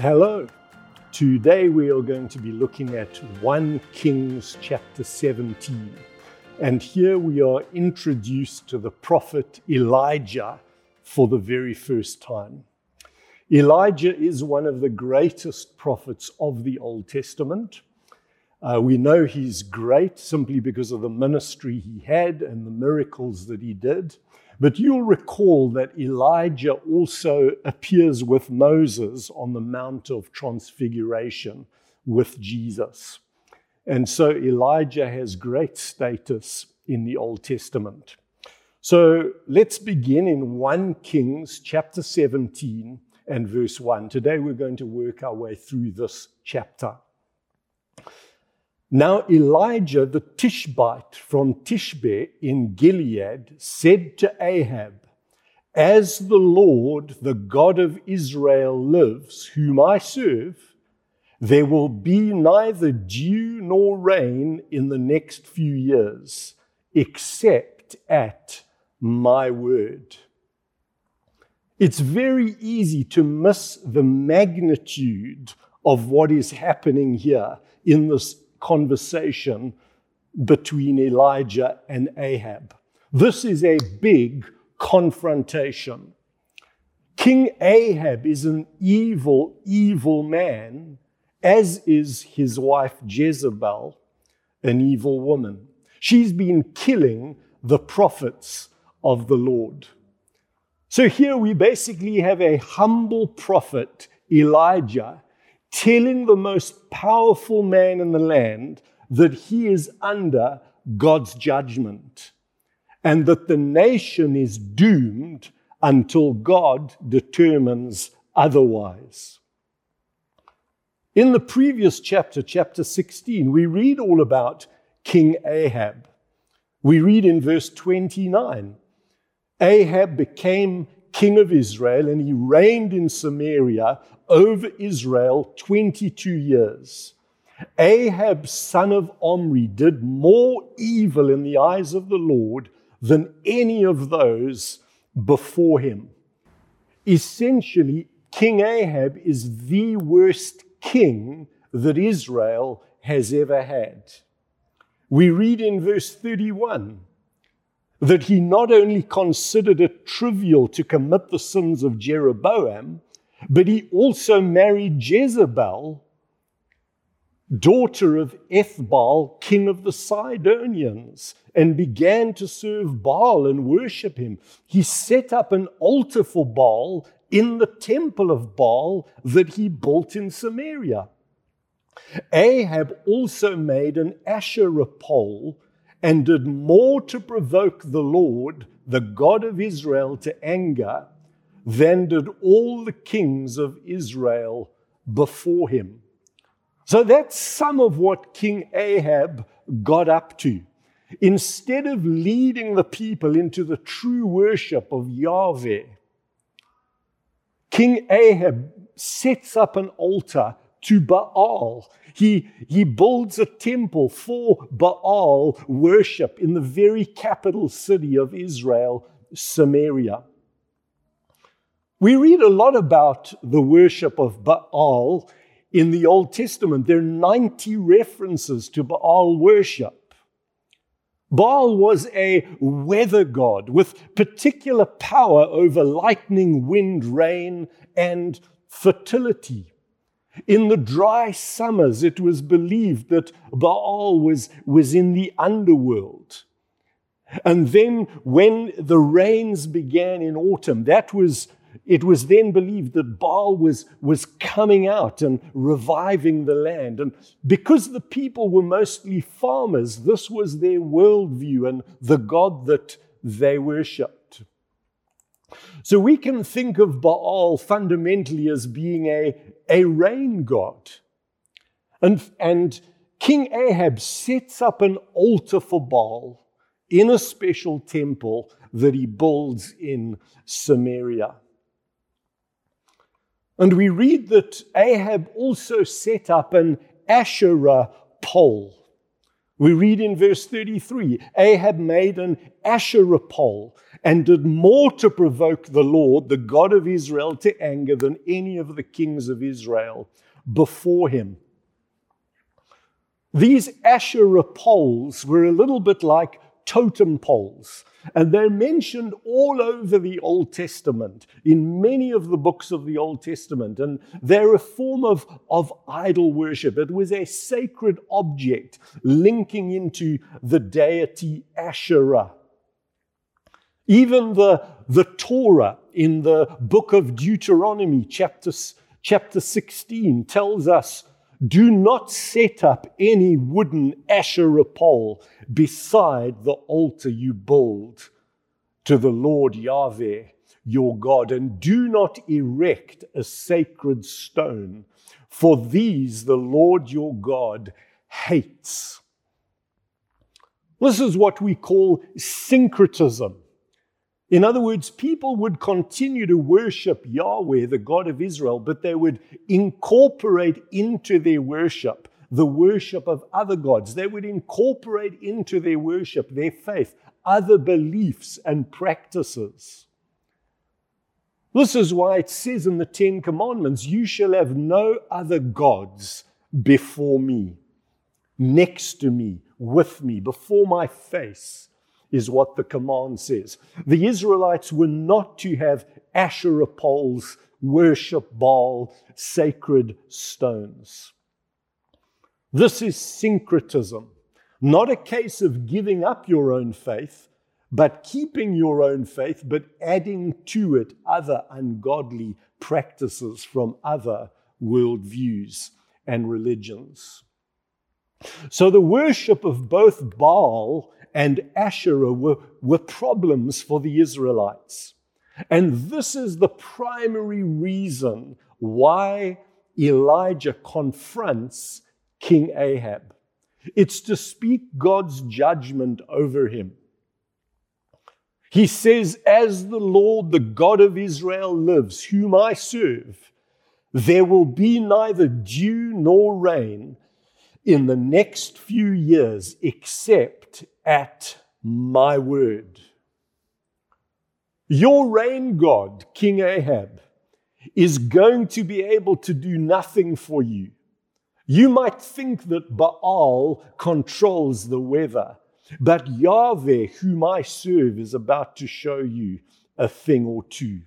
Hello. Today we are going to be looking at 1 Kings chapter 17. And here we are introduced to the prophet Elijah for the very first time. Elijah is one of the greatest prophets of the Old Testament. Uh, we know he's great simply because of the ministry he had and the miracles that he did. But you'll recall that Elijah also appears with Moses on the Mount of Transfiguration with Jesus. And so Elijah has great status in the Old Testament. So let's begin in 1 Kings chapter 17 and verse 1. Today we're going to work our way through this chapter. Now Elijah the Tishbite from Tishbe in Gilead said to Ahab, As the Lord, the God of Israel, lives, whom I serve, there will be neither dew nor rain in the next few years, except at my word. It's very easy to miss the magnitude of what is happening here in this conversation between Elijah and Ahab. This is a big confrontation. King Ahab is an evil, evil man, as is his wife Jezebel, an evil woman. She's been killing the prophets of the Lord. So here we basically have a humble prophet, Elijah, telling the most powerful man in the land that he is under God's judgment and that the nation is doomed until God determines otherwise. In the previous chapter, chapter 16, we read all about King Ahab. We read in verse 29 Ahab became king of Israel and he reigned in Samaria over Israel 22 years. Ahab, son of Omri, did more evil in the eyes of the Lord than any of those before him. Essentially, King Ahab is the worst king that Israel has ever had. We read in verse 31 that he not only considered it trivial to commit the sins of Jeroboam, but he also married Jezebel, daughter of Ethbaal, king of the Sidonians, and began to serve Baal and worship him. He set up an altar for Baal in the temple of Baal that he built in Samaria. Ahab also made an Asherah pole and did more to provoke the Lord, the God of Israel, to anger than did all the kings of Israel before him. So that's some of what King Ahab got up to. Instead of leading the people into the true worship of Yahweh, King Ahab sets up an altar to Baal. He, he builds a temple for Baal worship in the very capital city of Israel, Samaria. We read a lot about the worship of Baal in the Old Testament. There are 90 references to Baal worship. Baal was a weather god with particular power over lightning, wind, rain, and fertility. In the dry summers, it was believed that Baal was, was in the underworld. And then, when the rains began in autumn, that was it was then believed that Baal was, was coming out and reviving the land. And because the people were mostly farmers, this was their worldview and the God that they worshipped. So we can think of Baal fundamentally as being a, a rain god. And, and King Ahab sets up an altar for Baal in a special temple that he builds in Samaria. And we read that Ahab also set up an Asherah pole. We read in verse 33 Ahab made an Asherah pole and did more to provoke the Lord, the God of Israel, to anger than any of the kings of Israel before him. These Asherah poles were a little bit like totem poles. And they're mentioned all over the Old Testament, in many of the books of the Old Testament. And they're a form of, of idol worship. It was a sacred object linking into the deity Asherah. Even the, the Torah in the book of Deuteronomy, chapter, chapter 16, tells us do not set up any wooden Asherah pole beside the altar you build to the Lord Yahweh your God, and do not erect a sacred stone, for these the Lord your God hates. This is what we call syncretism. In other words, people would continue to worship Yahweh, the God of Israel, but they would incorporate into their worship the worship of other gods. They would incorporate into their worship, their faith, other beliefs and practices. This is why it says in the Ten Commandments, You shall have no other gods before me, next to me, with me, before my face is what the command says. The Israelites were not to have Asherah poles, worship Baal, sacred stones. This is syncretism, not a case of giving up your own faith, but keeping your own faith, but adding to it other ungodly practices from other worldviews and religions. So the worship of both Baal and Asherah were, were problems for the Israelites. And this is the primary reason why Elijah confronts King Ahab. It's to speak God's judgment over him. He says, As the Lord, the God of Israel, lives, whom I serve, there will be neither dew nor rain in the next few years except at my word. Your rain god, King Ahab, is going to be able to do nothing for you. You might think that Baal controls the weather, but Yahweh, whom I serve, is about to show you a thing or two.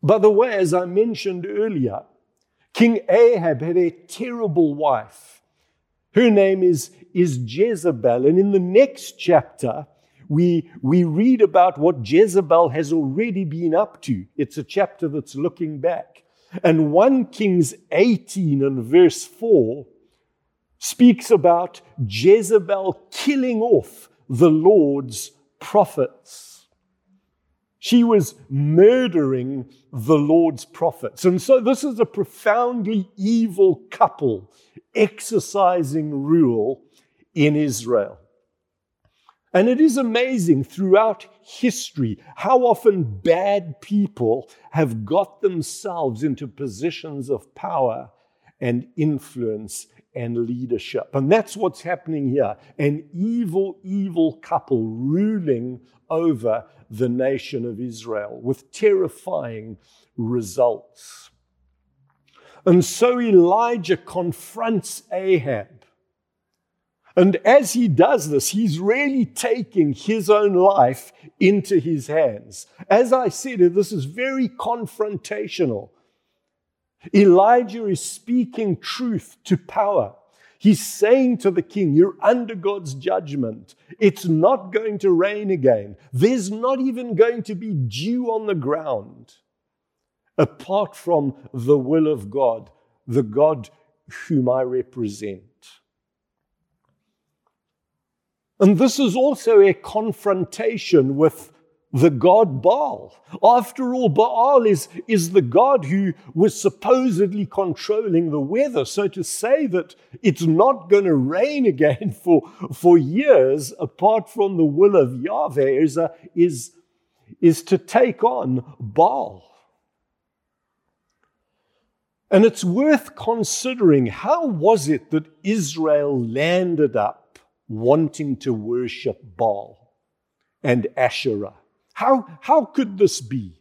By the way, as I mentioned earlier, King Ahab had a terrible wife. Her name is, is Jezebel. And in the next chapter, we, we read about what Jezebel has already been up to. It's a chapter that's looking back. And 1 Kings 18 and verse 4 speaks about Jezebel killing off the Lord's prophets. She was murdering the Lord's prophets. And so this is a profoundly evil couple exercising rule in Israel. And it is amazing throughout history how often bad people have got themselves into positions of power and influence and leadership. And that's what's happening here an evil, evil couple ruling over the nation of Israel with terrifying results. And so Elijah confronts Ahab. And as he does this, he's really taking his own life into his hands. As I said, this is very confrontational. Elijah is speaking truth to power. He's saying to the king, You're under God's judgment. It's not going to rain again. There's not even going to be dew on the ground apart from the will of God, the God whom I represent. And this is also a confrontation with the god Baal. After all, Baal is, is the god who was supposedly controlling the weather. So to say that it's not going to rain again for, for years apart from the will of Yahweh is, a, is, is to take on Baal. And it's worth considering how was it that Israel landed up wanting to worship Baal and Asherah? How, how could this be?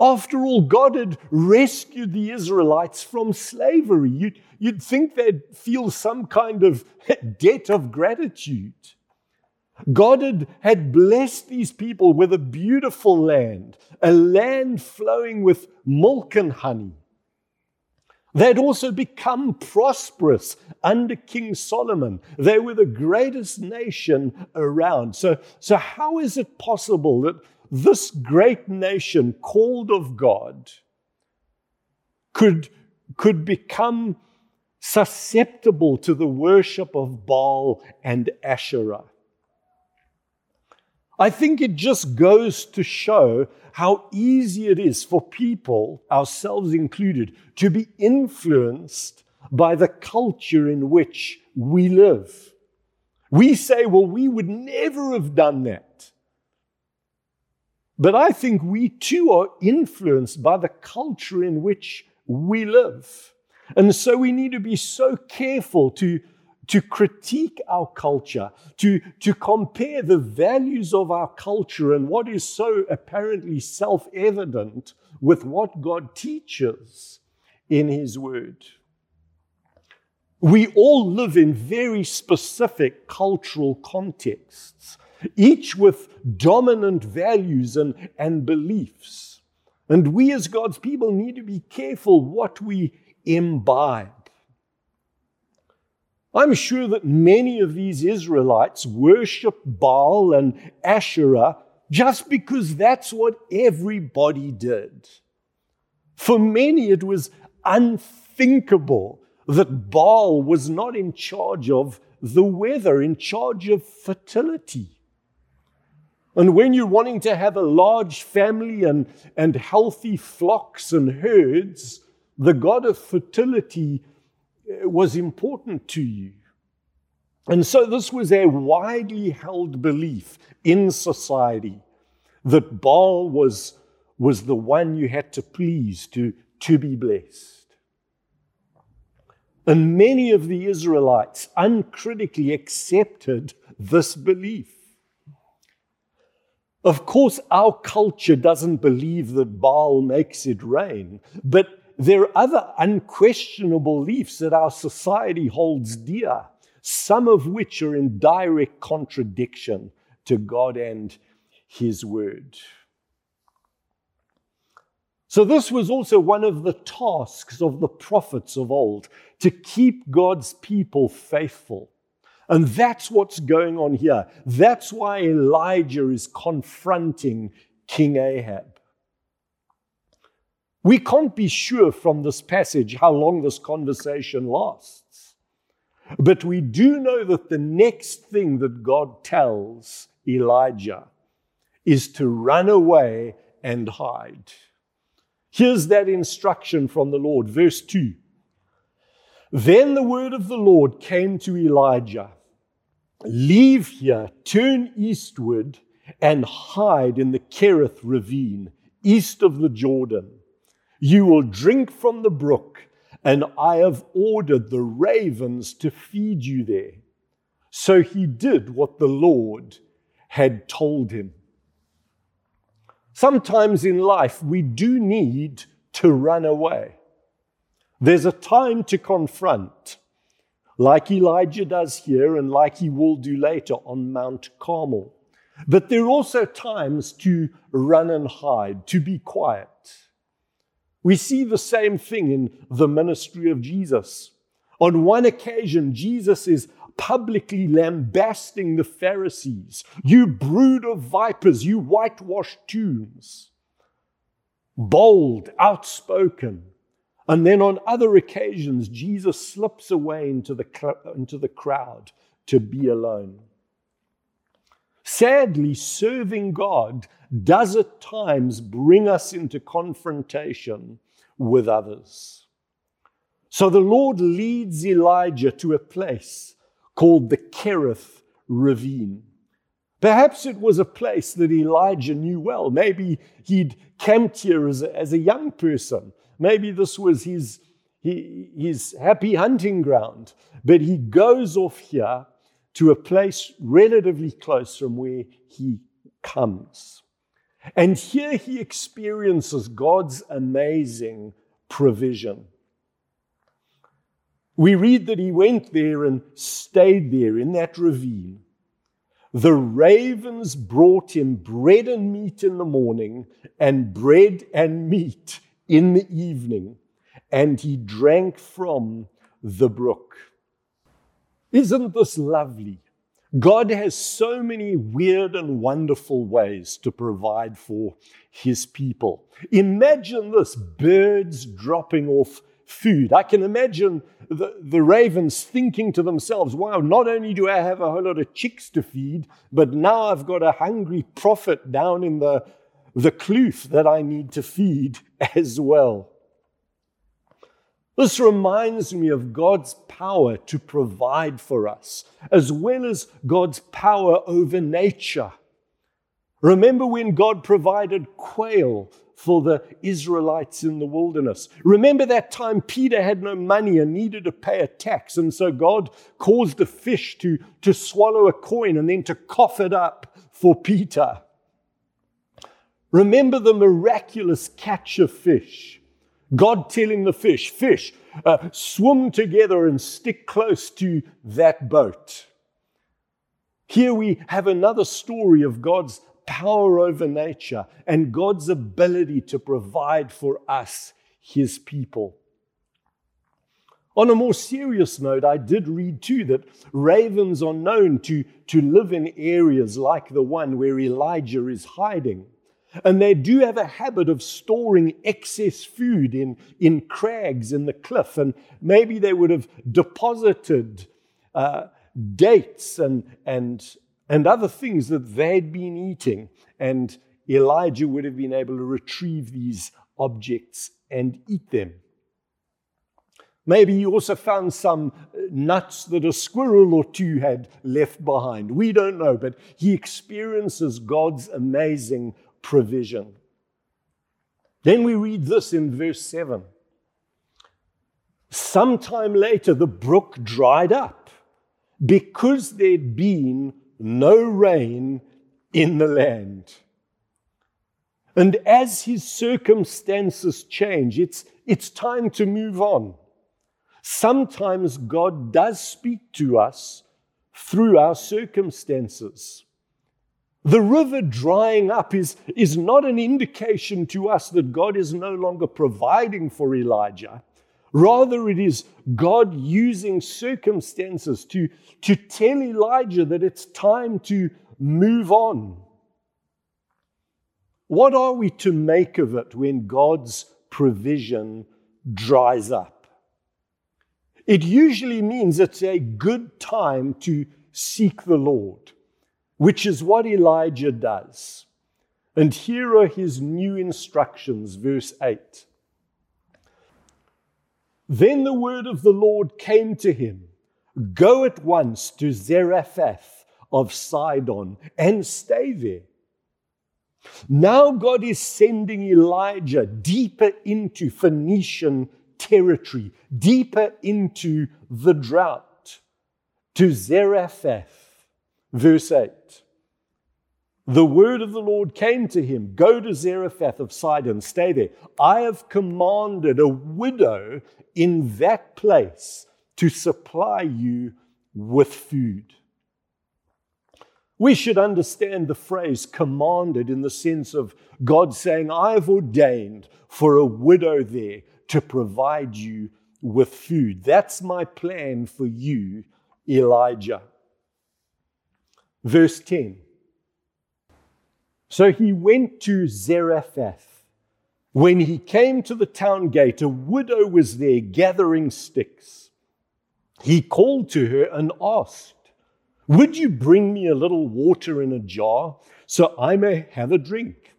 After all, God had rescued the Israelites from slavery. You'd, you'd think they'd feel some kind of debt of gratitude. God had, had blessed these people with a beautiful land, a land flowing with milk and honey. They'd also become prosperous under King Solomon. They were the greatest nation around. So, so how is it possible that this great nation called of God could, could become susceptible to the worship of Baal and Asherah? I think it just goes to show how easy it is for people, ourselves included, to be influenced by the culture in which we live. We say, well, we would never have done that. But I think we too are influenced by the culture in which we live. And so we need to be so careful to to critique our culture, to, to compare the values of our culture and what is so apparently self evident with what God teaches in His Word. We all live in very specific cultural contexts, each with dominant values and, and beliefs. And we as God's people need to be careful what we imbibe. I'm sure that many of these Israelites worship Baal and Asherah just because that's what everybody did. For many, it was unthinkable that Baal was not in charge of the weather, in charge of fertility. And when you're wanting to have a large family and, and healthy flocks and herds, the God of fertility Uh, was important to you. And so this was a widely held belief in society that Baal was, was the one you had to please to, to be blessed. And many of the Israelites uncritically accepted this belief. Of course, our culture doesn't believe that Baal makes it rain, but there are other unquestionable beliefs that our society holds dear, some of which are in direct contradiction to God and His Word. So, this was also one of the tasks of the prophets of old to keep God's people faithful. And that's what's going on here. That's why Elijah is confronting King Ahab. We can't be sure from this passage how long this conversation lasts. But we do know that the next thing that God tells Elijah is to run away and hide. Here's that instruction from the Lord, verse 2. Then the word of the Lord came to Elijah Leave here, turn eastward, and hide in the Kerith ravine, east of the Jordan. You will drink from the brook, and I have ordered the ravens to feed you there. So he did what the Lord had told him. Sometimes in life, we do need to run away. There's a time to confront, like Elijah does here and like he will do later on Mount Carmel. But there are also times to run and hide, to be quiet. We see the same thing in the ministry of Jesus. On one occasion, Jesus is publicly lambasting the Pharisees. You brood of vipers, you whitewashed tombs. Bold, outspoken. And then on other occasions, Jesus slips away into the, into the crowd to be alone. Sadly, serving God does at times bring us into confrontation with others. So the Lord leads Elijah to a place called the Kerith Ravine. Perhaps it was a place that Elijah knew well. Maybe he'd camped here as a, as a young person. Maybe this was his, his happy hunting ground. But he goes off here to a place relatively close from where he comes. And here he experiences God's amazing provision. We read that he went there and stayed there in that ravine. The ravens brought him bread and meat in the morning, and bread and meat in the evening, and he drank from the brook. Isn't this lovely? God has so many weird and wonderful ways to provide for his people. Imagine this birds dropping off food. I can imagine the, the ravens thinking to themselves, wow, not only do I have a whole lot of chicks to feed, but now I've got a hungry prophet down in the, the kloof that I need to feed as well. This reminds me of God's power to provide for us, as well as God's power over nature. Remember when God provided quail for the Israelites in the wilderness. Remember that time Peter had no money and needed to pay a tax, and so God caused a fish to, to swallow a coin and then to cough it up for Peter. Remember the miraculous catch of fish. God telling the fish, fish, uh, swim together and stick close to that boat. Here we have another story of God's power over nature and God's ability to provide for us, his people. On a more serious note, I did read too that ravens are known to, to live in areas like the one where Elijah is hiding. And they do have a habit of storing excess food in, in crags in the cliff. And maybe they would have deposited uh, dates and, and and other things that they'd been eating. And Elijah would have been able to retrieve these objects and eat them. Maybe he also found some nuts that a squirrel or two had left behind. We don't know, but he experiences God's amazing provision. Then we read this in verse 7. Sometime later, the brook dried up because there'd been no rain in the land. And as his circumstances change, it's, it's time to move on. Sometimes God does speak to us through our circumstances. The river drying up is, is not an indication to us that God is no longer providing for Elijah. Rather, it is God using circumstances to, to tell Elijah that it's time to move on. What are we to make of it when God's provision dries up? It usually means it's a good time to seek the Lord, which is what Elijah does. And here are his new instructions, verse 8. Then the word of the Lord came to him Go at once to Zarephath of Sidon and stay there. Now God is sending Elijah deeper into Phoenician territory, deeper into the drought, to Zarephath. Verse 8. The word of the Lord came to him Go to Zarephath of Sidon, stay there. I have commanded a widow in that place to supply you with food. We should understand the phrase commanded in the sense of God saying, I have ordained for a widow there to provide you with food. That's my plan for you, Elijah. Verse 10 so he went to Zarephath. When he came to the town gate, a widow was there gathering sticks. He called to her and asked, Would you bring me a little water in a jar so I may have a drink?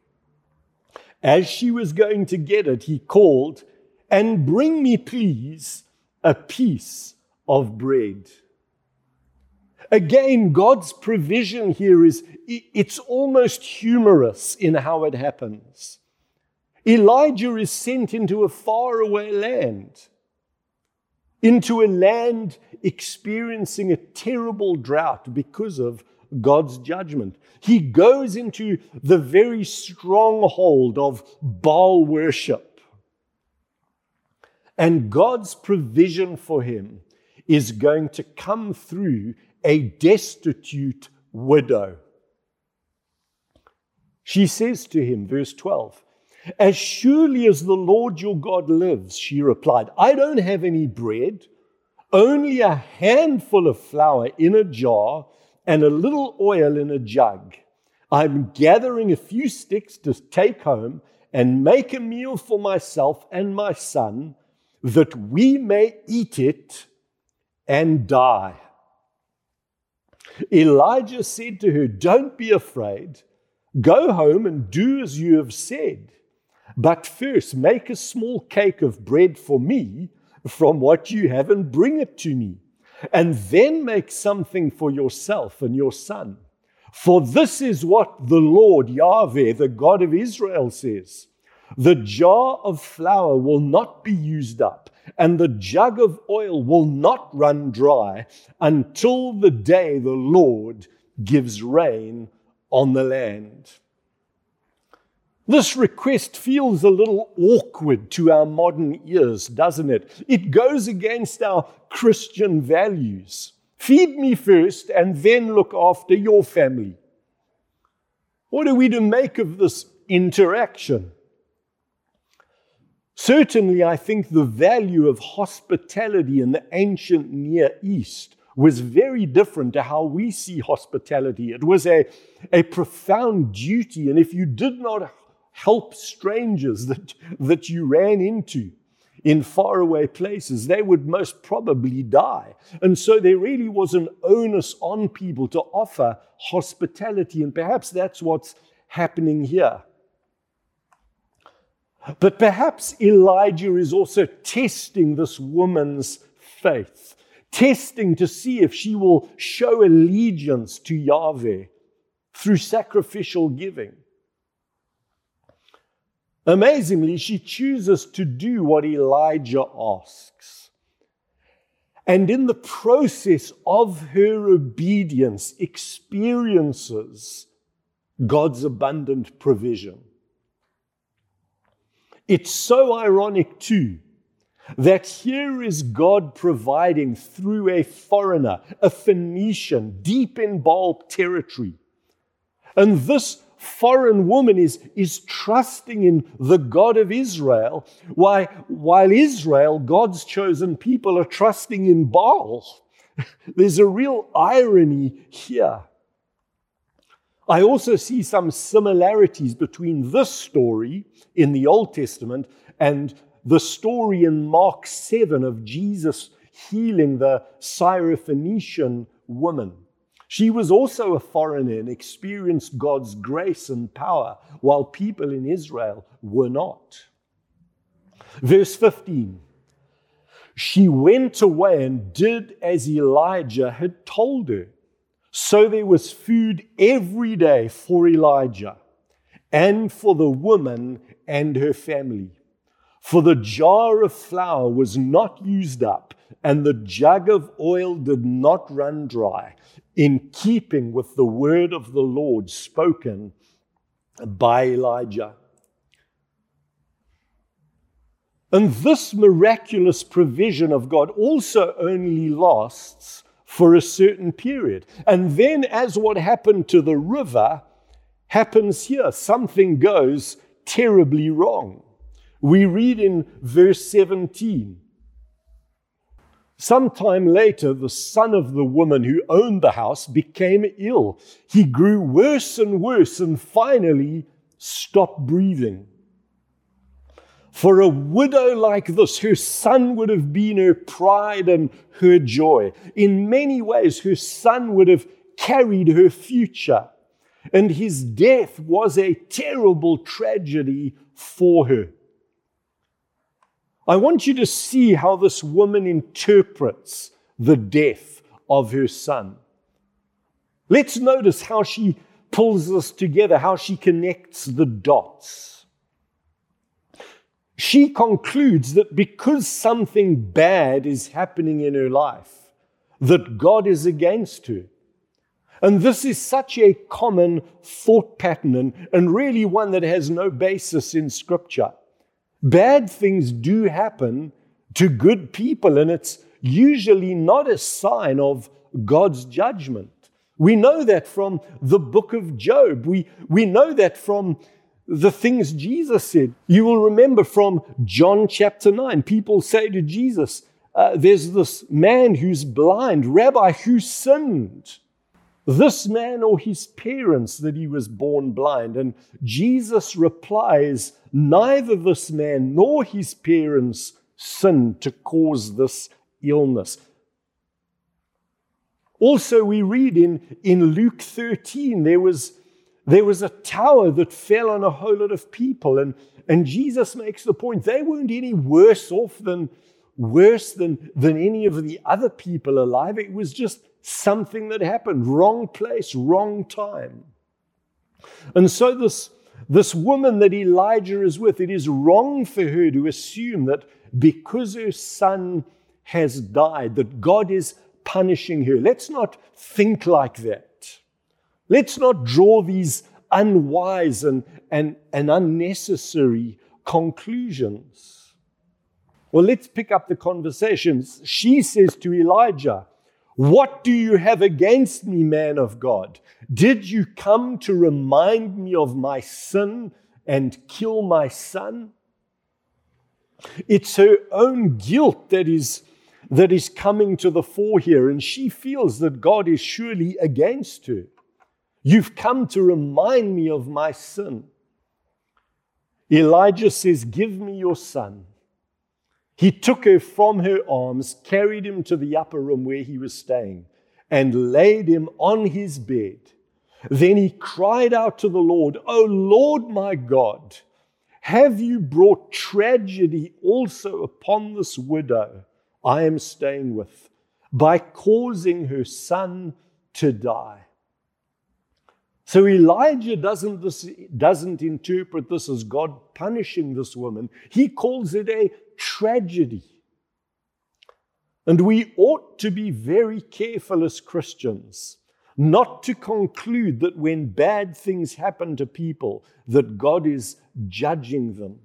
As she was going to get it, he called, And bring me, please, a piece of bread. Again, God's provision here is it's almost humorous in how it happens. Elijah is sent into a faraway land, into a land experiencing a terrible drought because of God's judgment. He goes into the very stronghold of Baal worship. And God's provision for him is going to come through a destitute widow. She says to him, verse 12, As surely as the Lord your God lives, she replied, I don't have any bread, only a handful of flour in a jar and a little oil in a jug. I'm gathering a few sticks to take home and make a meal for myself and my son, that we may eat it and die. Elijah said to her, Don't be afraid. Go home and do as you have said. But first, make a small cake of bread for me from what you have and bring it to me and then make something for yourself and your son. For this is what the Lord Yahweh, the God of Israel, says The jar of flour will not be used up, and the jug of oil will not run dry until the day the Lord gives rain on the land. This request feels a little awkward to our modern ears, doesn't it? It goes against our Christian values. Feed me first and then look after your family. What are we to make of this interaction? Certainly, I think the value of hospitality in the ancient Near East was very different to how we see hospitality. It was a, a profound duty, and if you did not help strangers that, that you ran into in faraway places, they would most probably die. And so there really was an onus on people to offer hospitality, and perhaps that's what's happening here. But perhaps Elijah is also testing this woman's faith, testing to see if she will show allegiance to Yahweh through sacrificial giving. Amazingly, she chooses to do what Elijah asks. And in the process of her obedience, experiences God's abundant provision. It's so ironic, too, that here is God providing through a foreigner, a Phoenician, deep in Baal territory. And this foreign woman is, is trusting in the God of Israel, while, while Israel, God's chosen people, are trusting in Baal. There's a real irony here. I also see some similarities between this story in the Old Testament and the story in Mark 7 of Jesus healing the Syrophoenician woman. She was also a foreigner and experienced God's grace and power, while people in Israel were not. Verse 15 She went away and did as Elijah had told her. So there was food every day for Elijah and for the woman and her family. For the jar of flour was not used up, and the jug of oil did not run dry in keeping with the word of the Lord spoken by Elijah. And this miraculous provision of God also only lasts for a certain period. And then, as what happened to the river happens here, something goes terribly wrong. We read in verse 17 Sometime later, the son of the woman who owned the house became ill. He grew worse and worse and finally stopped breathing. For a widow like this, her son would have been her pride and her joy. In many ways, her son would have carried her future. And his death was a terrible tragedy for her. I want you to see how this woman interprets the death of her son. Let's notice how she pulls this together, how she connects the dots. She concludes that because something bad is happening in her life, that God is against her. And this is such a common thought pattern and, and really one that has no basis in Scripture. Bad things do happen to good people, and it's usually not a sign of God's judgment. We know that from the book of Job. We, we know that from the things Jesus said. You will remember from John chapter 9, people say to Jesus, uh, There's this man who's blind. Rabbi, who sinned? This man or his parents that he was born blind? And Jesus replies, Neither this man nor his parents sinned to cause this illness. Also, we read in, in Luke 13, there was, there was a tower that fell on a whole lot of people. And, and Jesus makes the point they weren't any worse off than worse than, than any of the other people alive. It was just something that happened. Wrong place, wrong time. And so this, this woman that Elijah is with, it is wrong for her to assume that because her son has died, that God is punishing her. Let's not think like that. Let's not draw these unwise and, and, and unnecessary conclusions. Well, let's pick up the conversations. She says to Elijah, What do you have against me, man of God? Did you come to remind me of my sin and kill my son? It's her own guilt that is that is coming to the fore here, and she feels that God is surely against her. You've come to remind me of my sin. Elijah says, Give me your son. He took her from her arms, carried him to the upper room where he was staying, and laid him on his bed. Then he cried out to the Lord, O Lord my God, have you brought tragedy also upon this widow? I am staying with by causing her son to die. So Elijah doesn't, this, doesn't interpret this as God punishing this woman. He calls it a tragedy. And we ought to be very careful as Christians not to conclude that when bad things happen to people that God is judging them.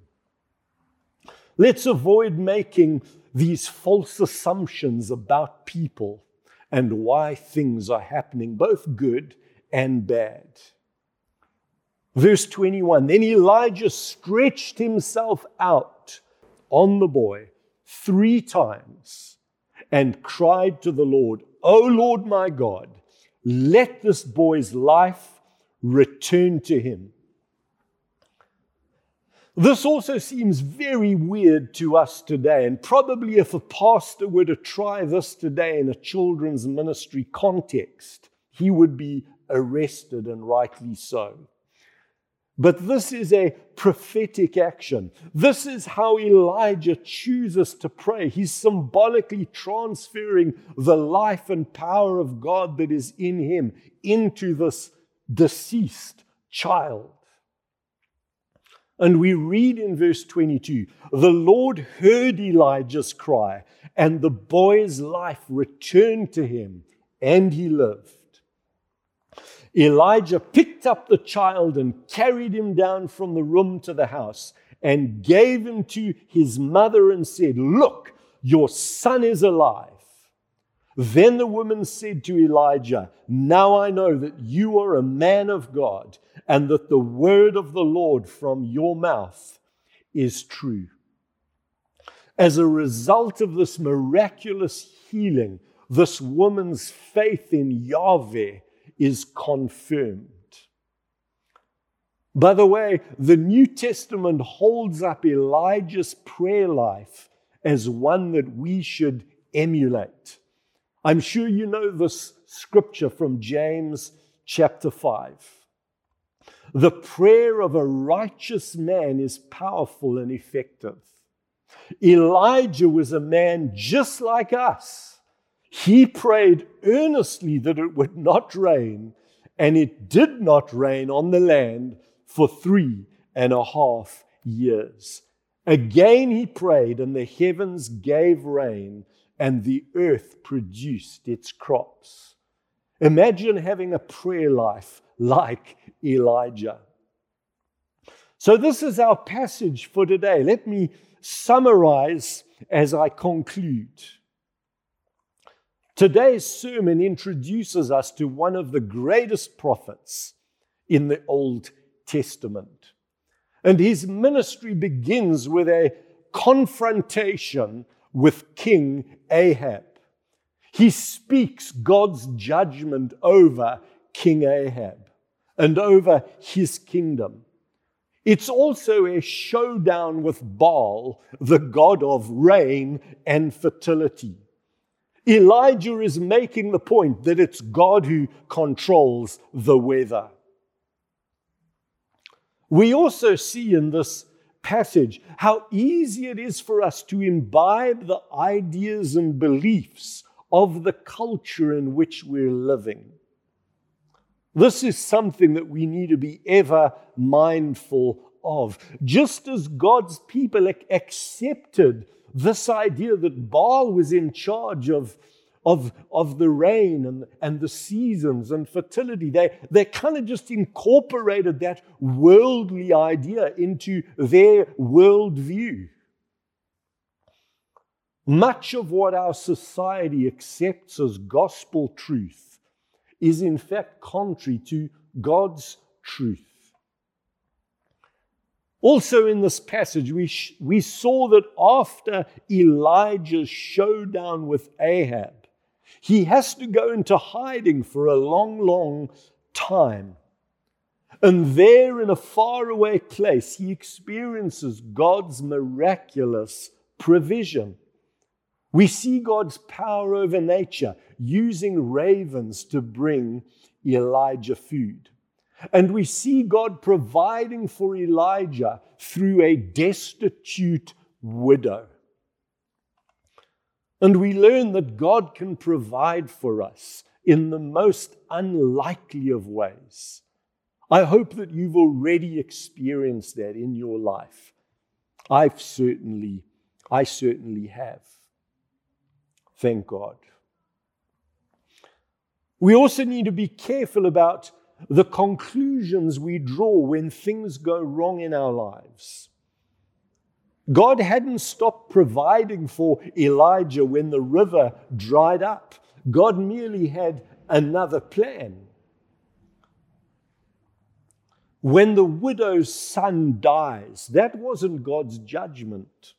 Let's avoid making these false assumptions about people and why things are happening, both good and bad. Verse 21 Then Elijah stretched himself out on the boy three times and cried to the Lord, O Lord my God, let this boy's life return to him. This also seems very weird to us today, and probably if a pastor were to try this today in a children's ministry context, he would be arrested, and rightly so. But this is a prophetic action. This is how Elijah chooses to pray. He's symbolically transferring the life and power of God that is in him into this deceased child. And we read in verse 22 the Lord heard Elijah's cry, and the boy's life returned to him, and he lived. Elijah picked up the child and carried him down from the room to the house and gave him to his mother and said, Look, your son is alive. Then the woman said to Elijah, Now I know that you are a man of God and that the word of the Lord from your mouth is true. As a result of this miraculous healing, this woman's faith in Yahweh is confirmed. By the way, the New Testament holds up Elijah's prayer life as one that we should emulate. I'm sure you know this scripture from James chapter 5. The prayer of a righteous man is powerful and effective. Elijah was a man just like us. He prayed earnestly that it would not rain, and it did not rain on the land for three and a half years. Again he prayed, and the heavens gave rain, and the earth produced its crops. Imagine having a prayer life like Elijah. So, this is our passage for today. Let me summarize as I conclude. Today's sermon introduces us to one of the greatest prophets in the Old Testament. And his ministry begins with a confrontation with King Ahab. He speaks God's judgment over King Ahab and over his kingdom. It's also a showdown with Baal, the god of rain and fertility. Elijah is making the point that it's God who controls the weather. We also see in this passage how easy it is for us to imbibe the ideas and beliefs of the culture in which we're living. This is something that we need to be ever mindful of. Just as God's people accepted this idea that Baal was in charge of of, of the rain and, and the seasons and fertility. They, they kind of just incorporated that worldly idea into their worldview. Much of what our society accepts as gospel truth is, in fact, contrary to God's truth. Also, in this passage, we, sh- we saw that after Elijah's showdown with Ahab, he has to go into hiding for a long, long time. And there, in a faraway place, he experiences God's miraculous provision. We see God's power over nature using ravens to bring Elijah food. And we see God providing for Elijah through a destitute widow. And we learn that God can provide for us in the most unlikely of ways. I hope that you've already experienced that in your life. I've certainly, I certainly have. Thank God. We also need to be careful about the conclusions we draw when things go wrong in our lives. God hadn't stopped providing for Elijah when the river dried up. God merely had another plan. When the widow's son dies, that wasn't God's judgment.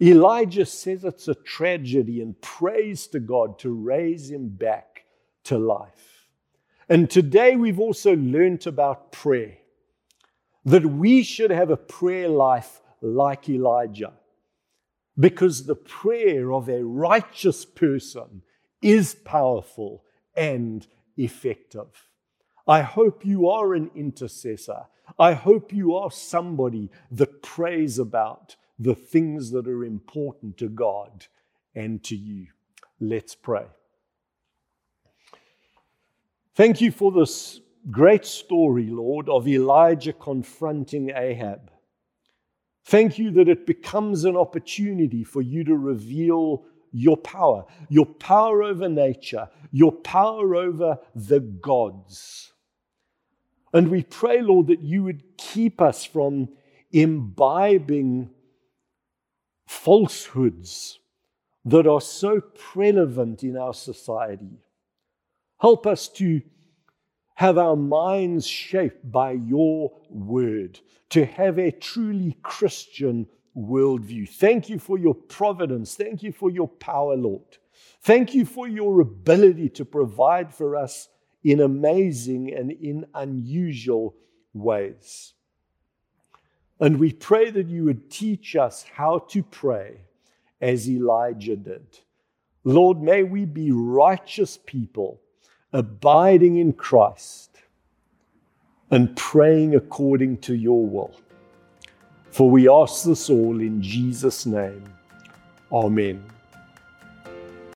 Elijah says it's a tragedy and prays to God to raise him back to life. And today we've also learnt about prayer, that we should have a prayer life like Elijah. Because the prayer of a righteous person is powerful and effective. I hope you are an intercessor. I hope you are somebody that prays about the things that are important to God and to you. Let's pray. Thank you for this great story, Lord, of Elijah confronting Ahab. Thank you that it becomes an opportunity for you to reveal your power, your power over nature, your power over the gods. And we pray, Lord, that you would keep us from imbibing falsehoods that are so prevalent in our society. Help us to have our minds shaped by your word, to have a truly Christian worldview. Thank you for your providence. Thank you for your power, Lord. Thank you for your ability to provide for us in amazing and in unusual ways. And we pray that you would teach us how to pray as Elijah did. Lord, may we be righteous people abiding in Christ and praying according to your will. For we ask this all in Jesus' name. Amen.